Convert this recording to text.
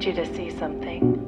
Need you to see something.